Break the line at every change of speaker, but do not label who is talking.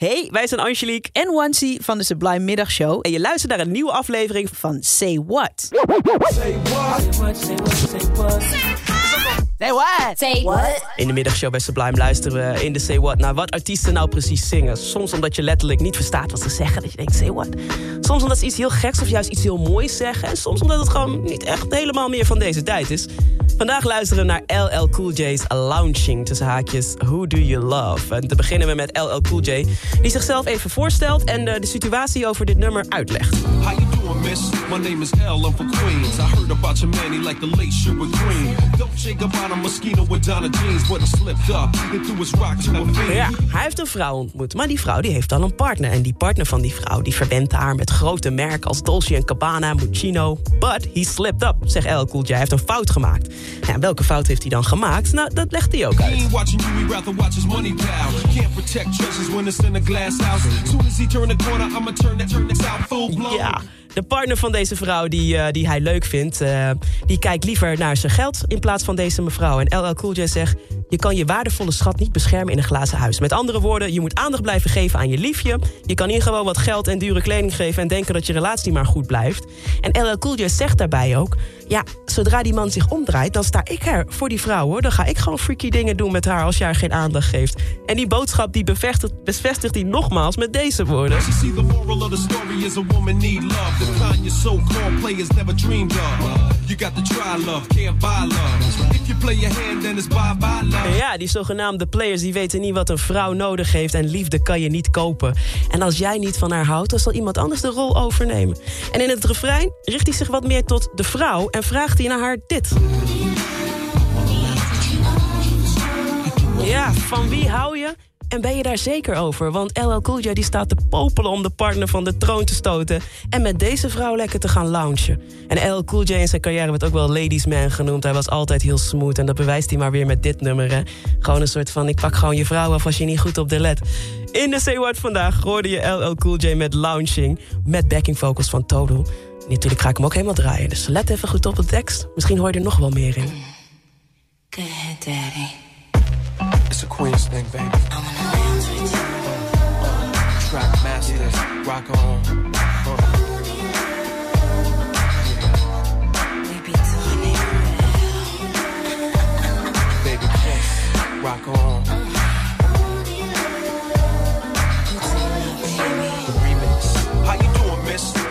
Hey, wij zijn Angelique
en Wansie van de Sublime Middagshow.
en je luistert naar een nieuwe aflevering van
Van Say What.
Say what? Say what?
In de middagshow bij Sublime luisteren we in de Say What naar wat artiesten nou precies zingen. Soms omdat je letterlijk niet verstaat wat ze zeggen, dat je denkt Say What. Soms omdat ze iets heel geks of juist iets heel moois zeggen. En soms omdat het gewoon niet echt helemaal meer van deze tijd is. Vandaag luisteren we naar LL Cool J's Lounging tussen haakjes Who Do You Love. En te beginnen we met LL Cool J, die zichzelf even voorstelt en eh, de situatie over dit nummer uitlegt.
Doing, miss? My name is L, I'm from Queens. I heard about your man, he like the late sugar green. Dolce Gabbana mosquito with Donna jeans, but he slipped up and threw his rock to a fiend.
Ja, hij heeft een vrouw ontmoet, maar die vrouw die heeft al een partner. En die partner van die vrouw die verwendt haar met grote merken als Dolce Gabbana, Muccino. But he slipped up, zegt LL Cool J. Hij heeft een fout gemaakt. Ja, welke fout heeft hij dan gemaakt? Nou, dat legt hij ook
He
uit.
ain't watching you, he rather watch his money pal. Can't protect treasures when it's in a glass house. Soon as he turn the corner, I'ma turn that turn this out full blown.
Ja, de partner van deze vrouw die, eh, die hij leuk vindt... eh, die kijkt liever naar zijn geld in plaats van deze mevrouw. En LL Cool J zegt... je kan je waardevolle schat niet beschermen in een glazen huis. Met andere woorden, je moet aandacht blijven geven aan je liefje. Je kan hier gewoon wat geld en dure kleding geven... en denken dat je relatie maar goed blijft. En LL Cool J zegt daarbij ook... ja, zodra die man zich omdraait, dan sta ik er voor die vrouw, hoor. Dan ga ik gewoon freaky dingen doen met haar als je haar geen aandacht geeft. En die boodschap die bevestigt, bevestigt hij nogmaals met deze woorden. Ja, die zogenaamde players die weten niet wat een vrouw nodig heeft en liefde kan je niet kopen. En als jij niet van haar houdt, dan zal iemand anders de rol overnemen. En in het refrein richt hij zich wat meer tot de vrouw en vraagt hij naar haar dit. Ja, van wie hou je? En ben je daar zeker over? Want LL Cool J die staat te popelen om de partner van de troon te stoten... en met deze vrouw lekker te gaan loungen. En LL Cool J in zijn carrière werd ook wel ladies man genoemd. Hij was altijd heel smooth en dat bewijst hij maar weer met dit nummer. Gewoon een soort van, ik pak gewoon je vrouw af als je niet goed op de let. In de What vandaag hoorde je LL Cool J met lounging... met backing vocals van Total. Natuurlijk ga ik hem ook helemaal draaien, dus let even goed op de tekst. Misschien hoor je er nog wel meer in.
Go ahead, daddy.
It's a Queens thing, baby. Track masters, rock on.